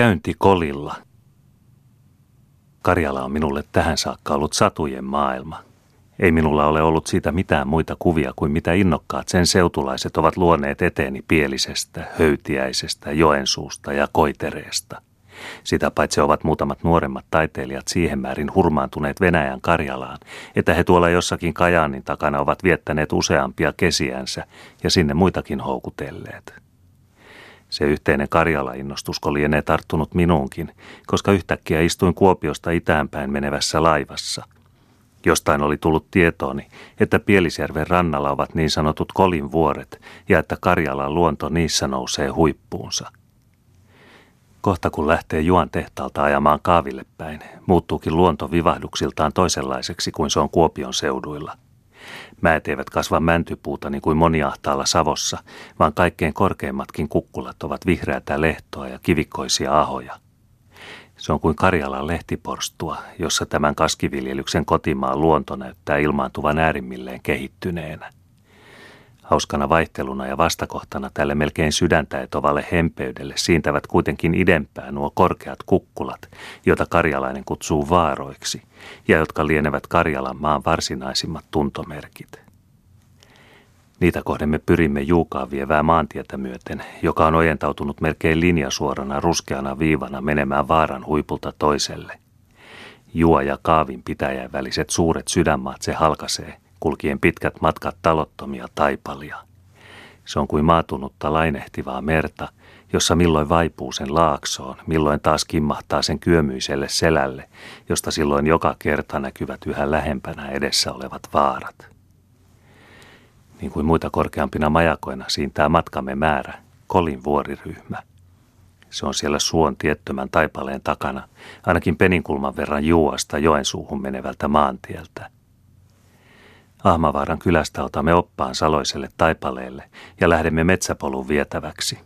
Käynti kolilla. Karjala on minulle tähän saakka ollut satujen maailma. Ei minulla ole ollut siitä mitään muita kuvia kuin mitä innokkaat sen seutulaiset ovat luoneet eteeni Pielisestä, Höytiäisestä, Joensuusta ja Koitereesta. Sitä paitsi ovat muutamat nuoremmat taiteilijat siihen määrin hurmaantuneet Venäjän Karjalaan, että he tuolla jossakin Kajaanin takana ovat viettäneet useampia kesiänsä ja sinne muitakin houkutelleet. Se yhteinen Karjala-innostusko lienee tarttunut minuunkin, koska yhtäkkiä istuin Kuopiosta itäänpäin menevässä laivassa. Jostain oli tullut tietooni, että Pielisjärven rannalla ovat niin sanotut kolinvuoret ja että Karjalan luonto niissä nousee huippuunsa. Kohta kun lähtee Juan tehtaalta ajamaan kaaville päin, muuttuukin luonto vivahduksiltaan toisenlaiseksi kuin se on Kuopion seuduilla – Mäet eivät kasva mäntypuuta niin kuin moniahtaalla Savossa, vaan kaikkein korkeimmatkin kukkulat ovat vihreätä lehtoa ja kivikkoisia ahoja. Se on kuin Karjalan lehtiporstua, jossa tämän kaskiviljelyksen kotimaan luonto näyttää ilmaantuvan äärimmilleen kehittyneenä. Hauskana vaihteluna ja vastakohtana tälle melkein sydäntä etovalle hempeydelle siintävät kuitenkin idempää nuo korkeat kukkulat, joita karjalainen kutsuu vaaroiksi, ja jotka lienevät Karjalan maan varsinaisimmat tuntomerkit. Niitä kohden me pyrimme Juukaan vievää maantietä myöten, joka on ojentautunut melkein linjasuorana ruskeana viivana menemään vaaran huipulta toiselle. Juo ja Kaavin pitäjän väliset suuret sydänmaat se halkasee – kulkien pitkät matkat talottomia taipalia. Se on kuin maatunutta lainehtivaa merta, jossa milloin vaipuu sen laaksoon, milloin taas kimmahtaa sen kyömyiselle selälle, josta silloin joka kerta näkyvät yhä lähempänä edessä olevat vaarat. Niin kuin muita korkeampina majakoina siintää matkamme määrä, Kolin vuoriryhmä. Se on siellä suon tiettömän taipaleen takana, ainakin peninkulman verran juuasta Joensuuhun menevältä maantieltä – Ahmavaaran kylästä otamme oppaan saloiselle taipaleelle ja lähdemme metsäpolun vietäväksi.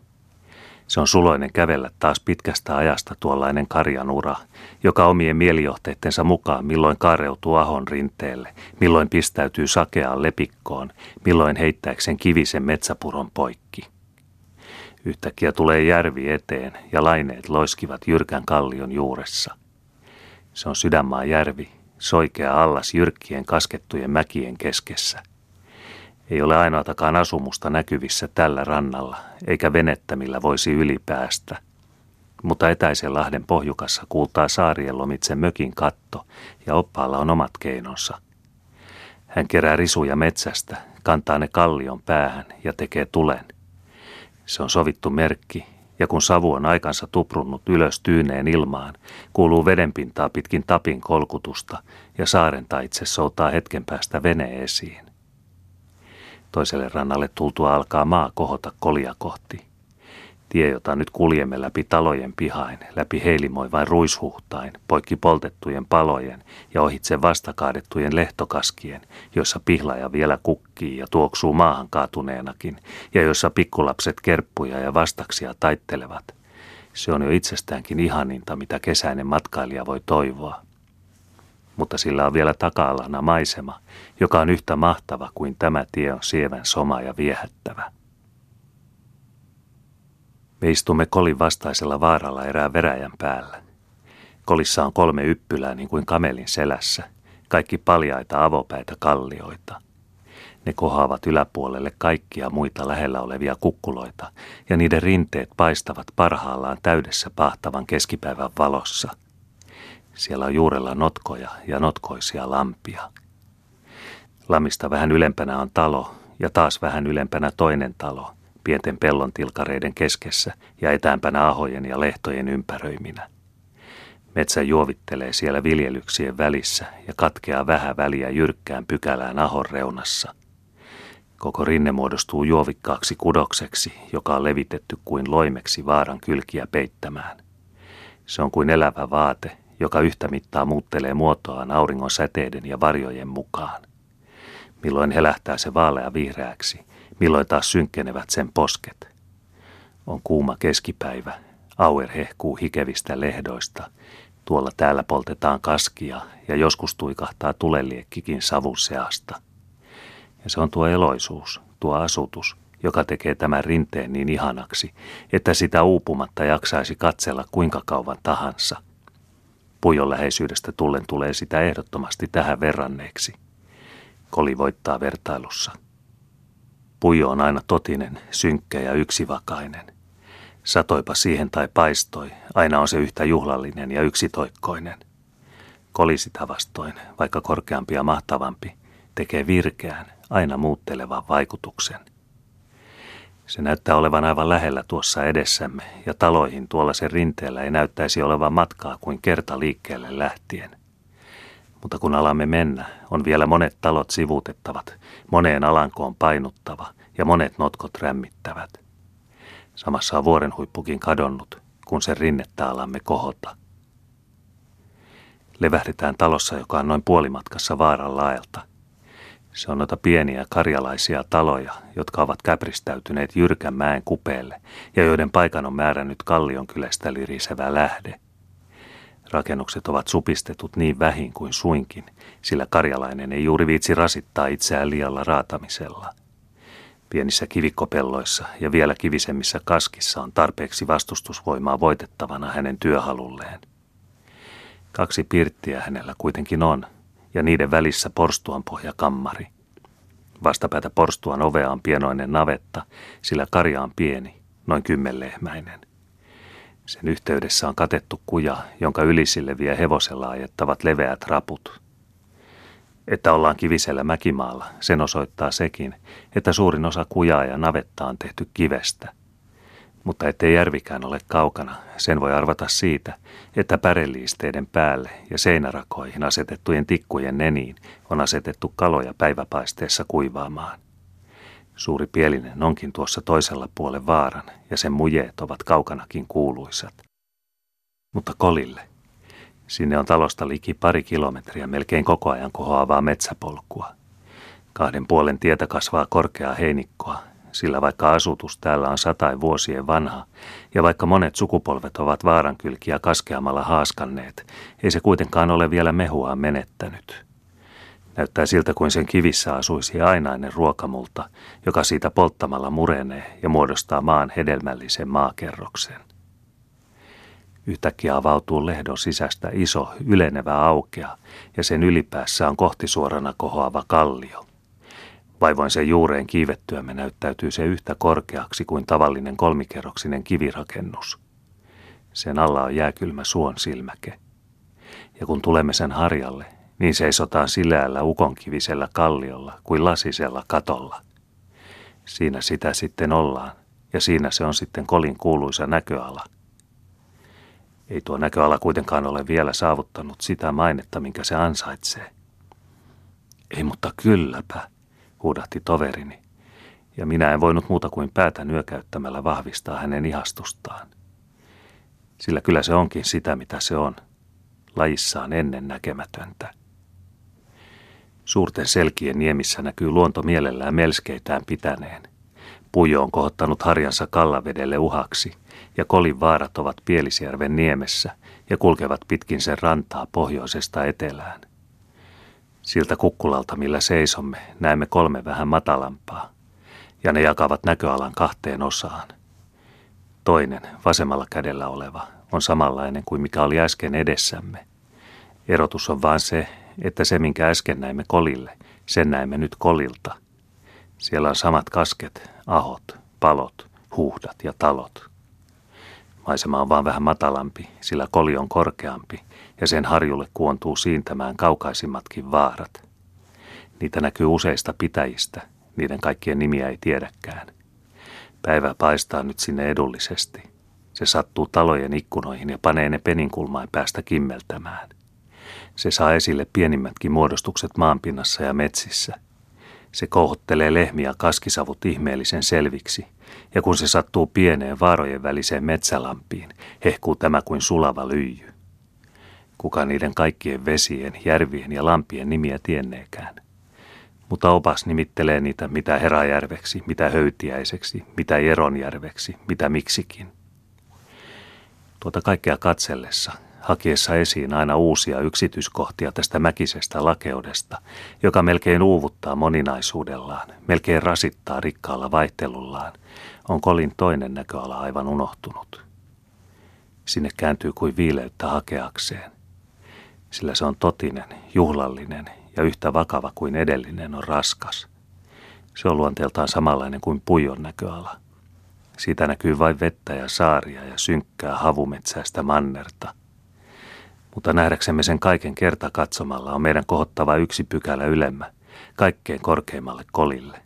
Se on suloinen kävellä taas pitkästä ajasta tuollainen karjanura, joka omien mielijohteittensa mukaan milloin kareutuu ahon rinteelle, milloin pistäytyy sakeaan lepikkoon, milloin heittääkseen kivisen metsäpuron poikki. Yhtäkkiä tulee järvi eteen ja laineet loiskivat jyrkän kallion juuressa. Se on sydänmaa järvi, soikea allas jyrkkien kaskettujen mäkien keskessä. Ei ole ainoatakaan asumusta näkyvissä tällä rannalla, eikä venettä, millä voisi ylipäästä. Mutta etäisen lahden pohjukassa kuultaa saarien lomitse mökin katto, ja oppaalla on omat keinonsa. Hän kerää risuja metsästä, kantaa ne kallion päähän ja tekee tulen. Se on sovittu merkki, ja kun savu on aikansa tuprunnut ylös tyyneen ilmaan, kuuluu vedenpintaa pitkin tapin kolkutusta ja saaren taitse soutaa hetken päästä vene esiin. Toiselle rannalle tultua alkaa maa kohota kolia kohti. Tie, jota nyt kuljemme läpi talojen pihain, läpi heilimoivain ruishuhtain, poikki poltettujen palojen ja ohitse vastakaadettujen lehtokaskien, joissa pihlaja vielä kukkii ja tuoksuu maahan kaatuneenakin, ja joissa pikkulapset kerppuja ja vastaksia taittelevat. Se on jo itsestäänkin ihaninta, mitä kesäinen matkailija voi toivoa. Mutta sillä on vielä taka-alana maisema, joka on yhtä mahtava kuin tämä tie on sievän soma ja viehättävä. Me istumme kolin vastaisella vaaralla erään veräjän päällä. Kolissa on kolme yppylää niin kuin kamelin selässä, kaikki paljaita avopäitä kallioita. Ne kohoavat yläpuolelle kaikkia muita lähellä olevia kukkuloita, ja niiden rinteet paistavat parhaallaan täydessä pahtavan keskipäivän valossa. Siellä on juurella notkoja ja notkoisia lampia. Lamista vähän ylempänä on talo, ja taas vähän ylempänä toinen talo – pienten pellon tilkareiden keskessä ja etäämpänä ahojen ja lehtojen ympäröiminä. Metsä juovittelee siellä viljelyksien välissä ja katkeaa vähän väliä jyrkkään pykälään ahon reunassa. Koko rinne muodostuu juovikkaaksi kudokseksi, joka on levitetty kuin loimeksi vaaran kylkiä peittämään. Se on kuin elävä vaate, joka yhtä mittaa muuttelee muotoaan auringon säteiden ja varjojen mukaan. Milloin helähtää se vaalea vihreäksi – milloin taas synkkenevät sen posket. On kuuma keskipäivä, auer hehkuu hikevistä lehdoista, tuolla täällä poltetaan kaskia ja joskus tuikahtaa tuleliekkikin savun seasta. Ja se on tuo eloisuus, tuo asutus, joka tekee tämän rinteen niin ihanaksi, että sitä uupumatta jaksaisi katsella kuinka kauan tahansa. Pujon läheisyydestä tullen tulee sitä ehdottomasti tähän verranneeksi. Koli voittaa vertailussa. Pujo on aina totinen, synkkä ja yksivakainen. Satoipa siihen tai paistoi, aina on se yhtä juhlallinen ja yksitoikkoinen. Koli sitä vastoin, vaikka korkeampi ja mahtavampi, tekee virkeän, aina muuttelevan vaikutuksen. Se näyttää olevan aivan lähellä tuossa edessämme, ja taloihin tuolla sen rinteellä ei näyttäisi olevan matkaa kuin kerta liikkeelle lähtien. Mutta kun alamme mennä, on vielä monet talot sivuutettavat, moneen alankoon painuttava ja monet notkot rämmittävät. Samassa on vuoren huippukin kadonnut, kun sen rinnettä alamme kohota. Levähdetään talossa, joka on noin puolimatkassa vaaran laelta – se on noita pieniä karjalaisia taloja, jotka ovat käpristäytyneet jyrkän mäen kupeelle ja joiden paikan on määrännyt Kallion kylästä lirisevä lähde. Rakennukset ovat supistetut niin vähin kuin suinkin, sillä karjalainen ei juuri viitsi rasittaa itseään liialla raatamisella. Pienissä kivikkopelloissa ja vielä kivisemmissä kaskissa on tarpeeksi vastustusvoimaa voitettavana hänen työhalulleen. Kaksi pirttiä hänellä kuitenkin on, ja niiden välissä porstuan pohjakammari. Vastapäätä porstuan ovea on pienoinen navetta, sillä karja on pieni, noin kymmenlehmäinen. Sen yhteydessä on katettu kuja, jonka ylisille vie hevosella ajettavat leveät raput. Että ollaan kivisellä mäkimaalla, sen osoittaa sekin, että suurin osa kujaa ja navetta on tehty kivestä – mutta ettei järvikään ole kaukana, sen voi arvata siitä, että päreliisteiden päälle ja seinärakoihin asetettujen tikkujen neniin on asetettu kaloja päiväpaisteessa kuivaamaan. Suuri pielinen onkin tuossa toisella puolen vaaran ja sen mujeet ovat kaukanakin kuuluisat. Mutta kolille. Sinne on talosta liki pari kilometriä melkein koko ajan kohoavaa metsäpolkua. Kahden puolen tietä kasvaa korkeaa heinikkoa sillä vaikka asutus täällä on satain vuosien vanha, ja vaikka monet sukupolvet ovat vaarankylkiä kaskeamalla haaskanneet, ei se kuitenkaan ole vielä mehua menettänyt. Näyttää siltä kuin sen kivissä asuisi ainainen ruokamulta, joka siitä polttamalla murenee ja muodostaa maan hedelmällisen maakerroksen. Yhtäkkiä avautuu lehdon sisästä iso, ylenevä aukea, ja sen ylipäässä on kohtisuorana kohoava kallio. Vaivoin sen juureen kiivettyämme näyttäytyy se yhtä korkeaksi kuin tavallinen kolmikerroksinen kivirakennus. Sen alla on jääkylmä suon silmäke. Ja kun tulemme sen harjalle, niin seisotaan sileällä ukonkivisellä kalliolla kuin lasisella katolla. Siinä sitä sitten ollaan, ja siinä se on sitten kolin kuuluisa näköala. Ei tuo näköala kuitenkaan ole vielä saavuttanut sitä mainetta, minkä se ansaitsee. Ei, mutta kylläpä, huudahti toverini, ja minä en voinut muuta kuin päätä nyökäyttämällä vahvistaa hänen ihastustaan. Sillä kyllä se onkin sitä, mitä se on, lajissaan ennen näkemätöntä. Suurten selkien niemissä näkyy luonto mielellään melskeitään pitäneen. Pujo on kohottanut harjansa kallavedelle uhaksi, ja kolin vaarat ovat Pielisjärven niemessä ja kulkevat pitkin sen rantaa pohjoisesta etelään – Siltä kukkulalta, millä seisomme, näemme kolme vähän matalampaa, ja ne jakavat näköalan kahteen osaan. Toinen, vasemmalla kädellä oleva, on samanlainen kuin mikä oli äsken edessämme. Erotus on vain se, että se, minkä äsken näimme kolille, sen näemme nyt kolilta. Siellä on samat kasket, ahot, palot, huhdat ja talot. Maisema on vaan vähän matalampi, sillä koli on korkeampi ja sen harjulle kuontuu siintämään kaukaisimmatkin vaarat. Niitä näkyy useista pitäjistä, niiden kaikkien nimiä ei tiedäkään. Päivä paistaa nyt sinne edullisesti. Se sattuu talojen ikkunoihin ja panee ne peninkulmain päästä kimmeltämään. Se saa esille pienimmätkin muodostukset maanpinnassa ja metsissä. Se kohottelee lehmiä kaskisavut ihmeellisen selviksi, ja kun se sattuu pieneen vaarojen väliseen metsälampiin, hehkuu tämä kuin sulava lyijy. Kuka niiden kaikkien vesien, järvien ja lampien nimiä tienneekään. Mutta opas nimittelee niitä mitä Herajärveksi, mitä Höytiäiseksi, mitä Jeronjärveksi, mitä miksikin. Tuota kaikkea katsellessa, hakiessa esiin aina uusia yksityiskohtia tästä mäkisestä lakeudesta, joka melkein uuvuttaa moninaisuudellaan, melkein rasittaa rikkaalla vaihtelullaan, on kolin toinen näköala aivan unohtunut. Sinne kääntyy kuin viileyttä hakeakseen, sillä se on totinen, juhlallinen ja yhtä vakava kuin edellinen on raskas. Se on luonteeltaan samanlainen kuin puijon näköala. Siitä näkyy vain vettä ja saaria ja synkkää havumetsäistä mannerta – mutta nähdäksemme sen kaiken kerta katsomalla on meidän kohottava yksi pykälä ylemmä, kaikkein korkeimmalle kolille.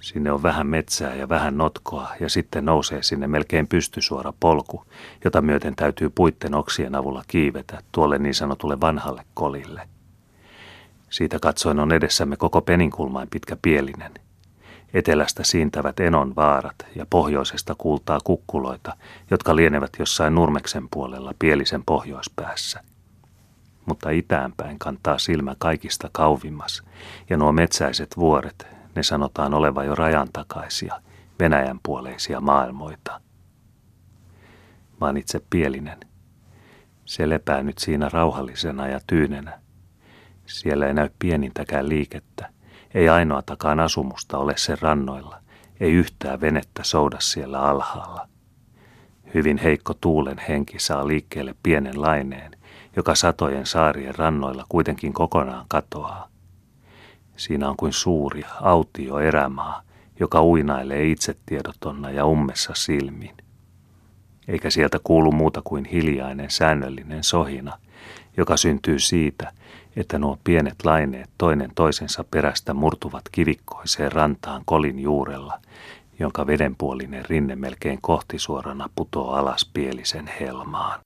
Sinne on vähän metsää ja vähän notkoa ja sitten nousee sinne melkein pystysuora polku, jota myöten täytyy puitten oksien avulla kiivetä tuolle niin sanotulle vanhalle kolille. Siitä katsoen on edessämme koko peninkulmain pitkä pielinen – Etelästä siintävät Enon vaarat ja pohjoisesta kuultaa kukkuloita, jotka lienevät jossain Nurmeksen puolella pielisen pohjoispäässä. Mutta itäänpäin kantaa silmä kaikista kauvimmas, ja nuo metsäiset vuoret, ne sanotaan olevan jo rajan takaisia, Venäjän puoleisia maailmoita. Vaan itse pielinen. Se lepää nyt siinä rauhallisena ja tyynenä. Siellä ei näy pienintäkään liikettä, ei ainoatakaan asumusta ole sen rannoilla, ei yhtään venettä souda siellä alhaalla. Hyvin heikko tuulen henki saa liikkeelle pienen laineen, joka satojen saarien rannoilla kuitenkin kokonaan katoaa. Siinä on kuin suuri, autio erämaa, joka uinailee itsetiedotonna ja ummessa silmin. Eikä sieltä kuulu muuta kuin hiljainen säännöllinen sohina, joka syntyy siitä, että nuo pienet laineet toinen toisensa perästä murtuvat kivikkoiseen rantaan kolin juurella, jonka vedenpuolinen rinne melkein kohtisuorana putoo alas pielisen helmaan.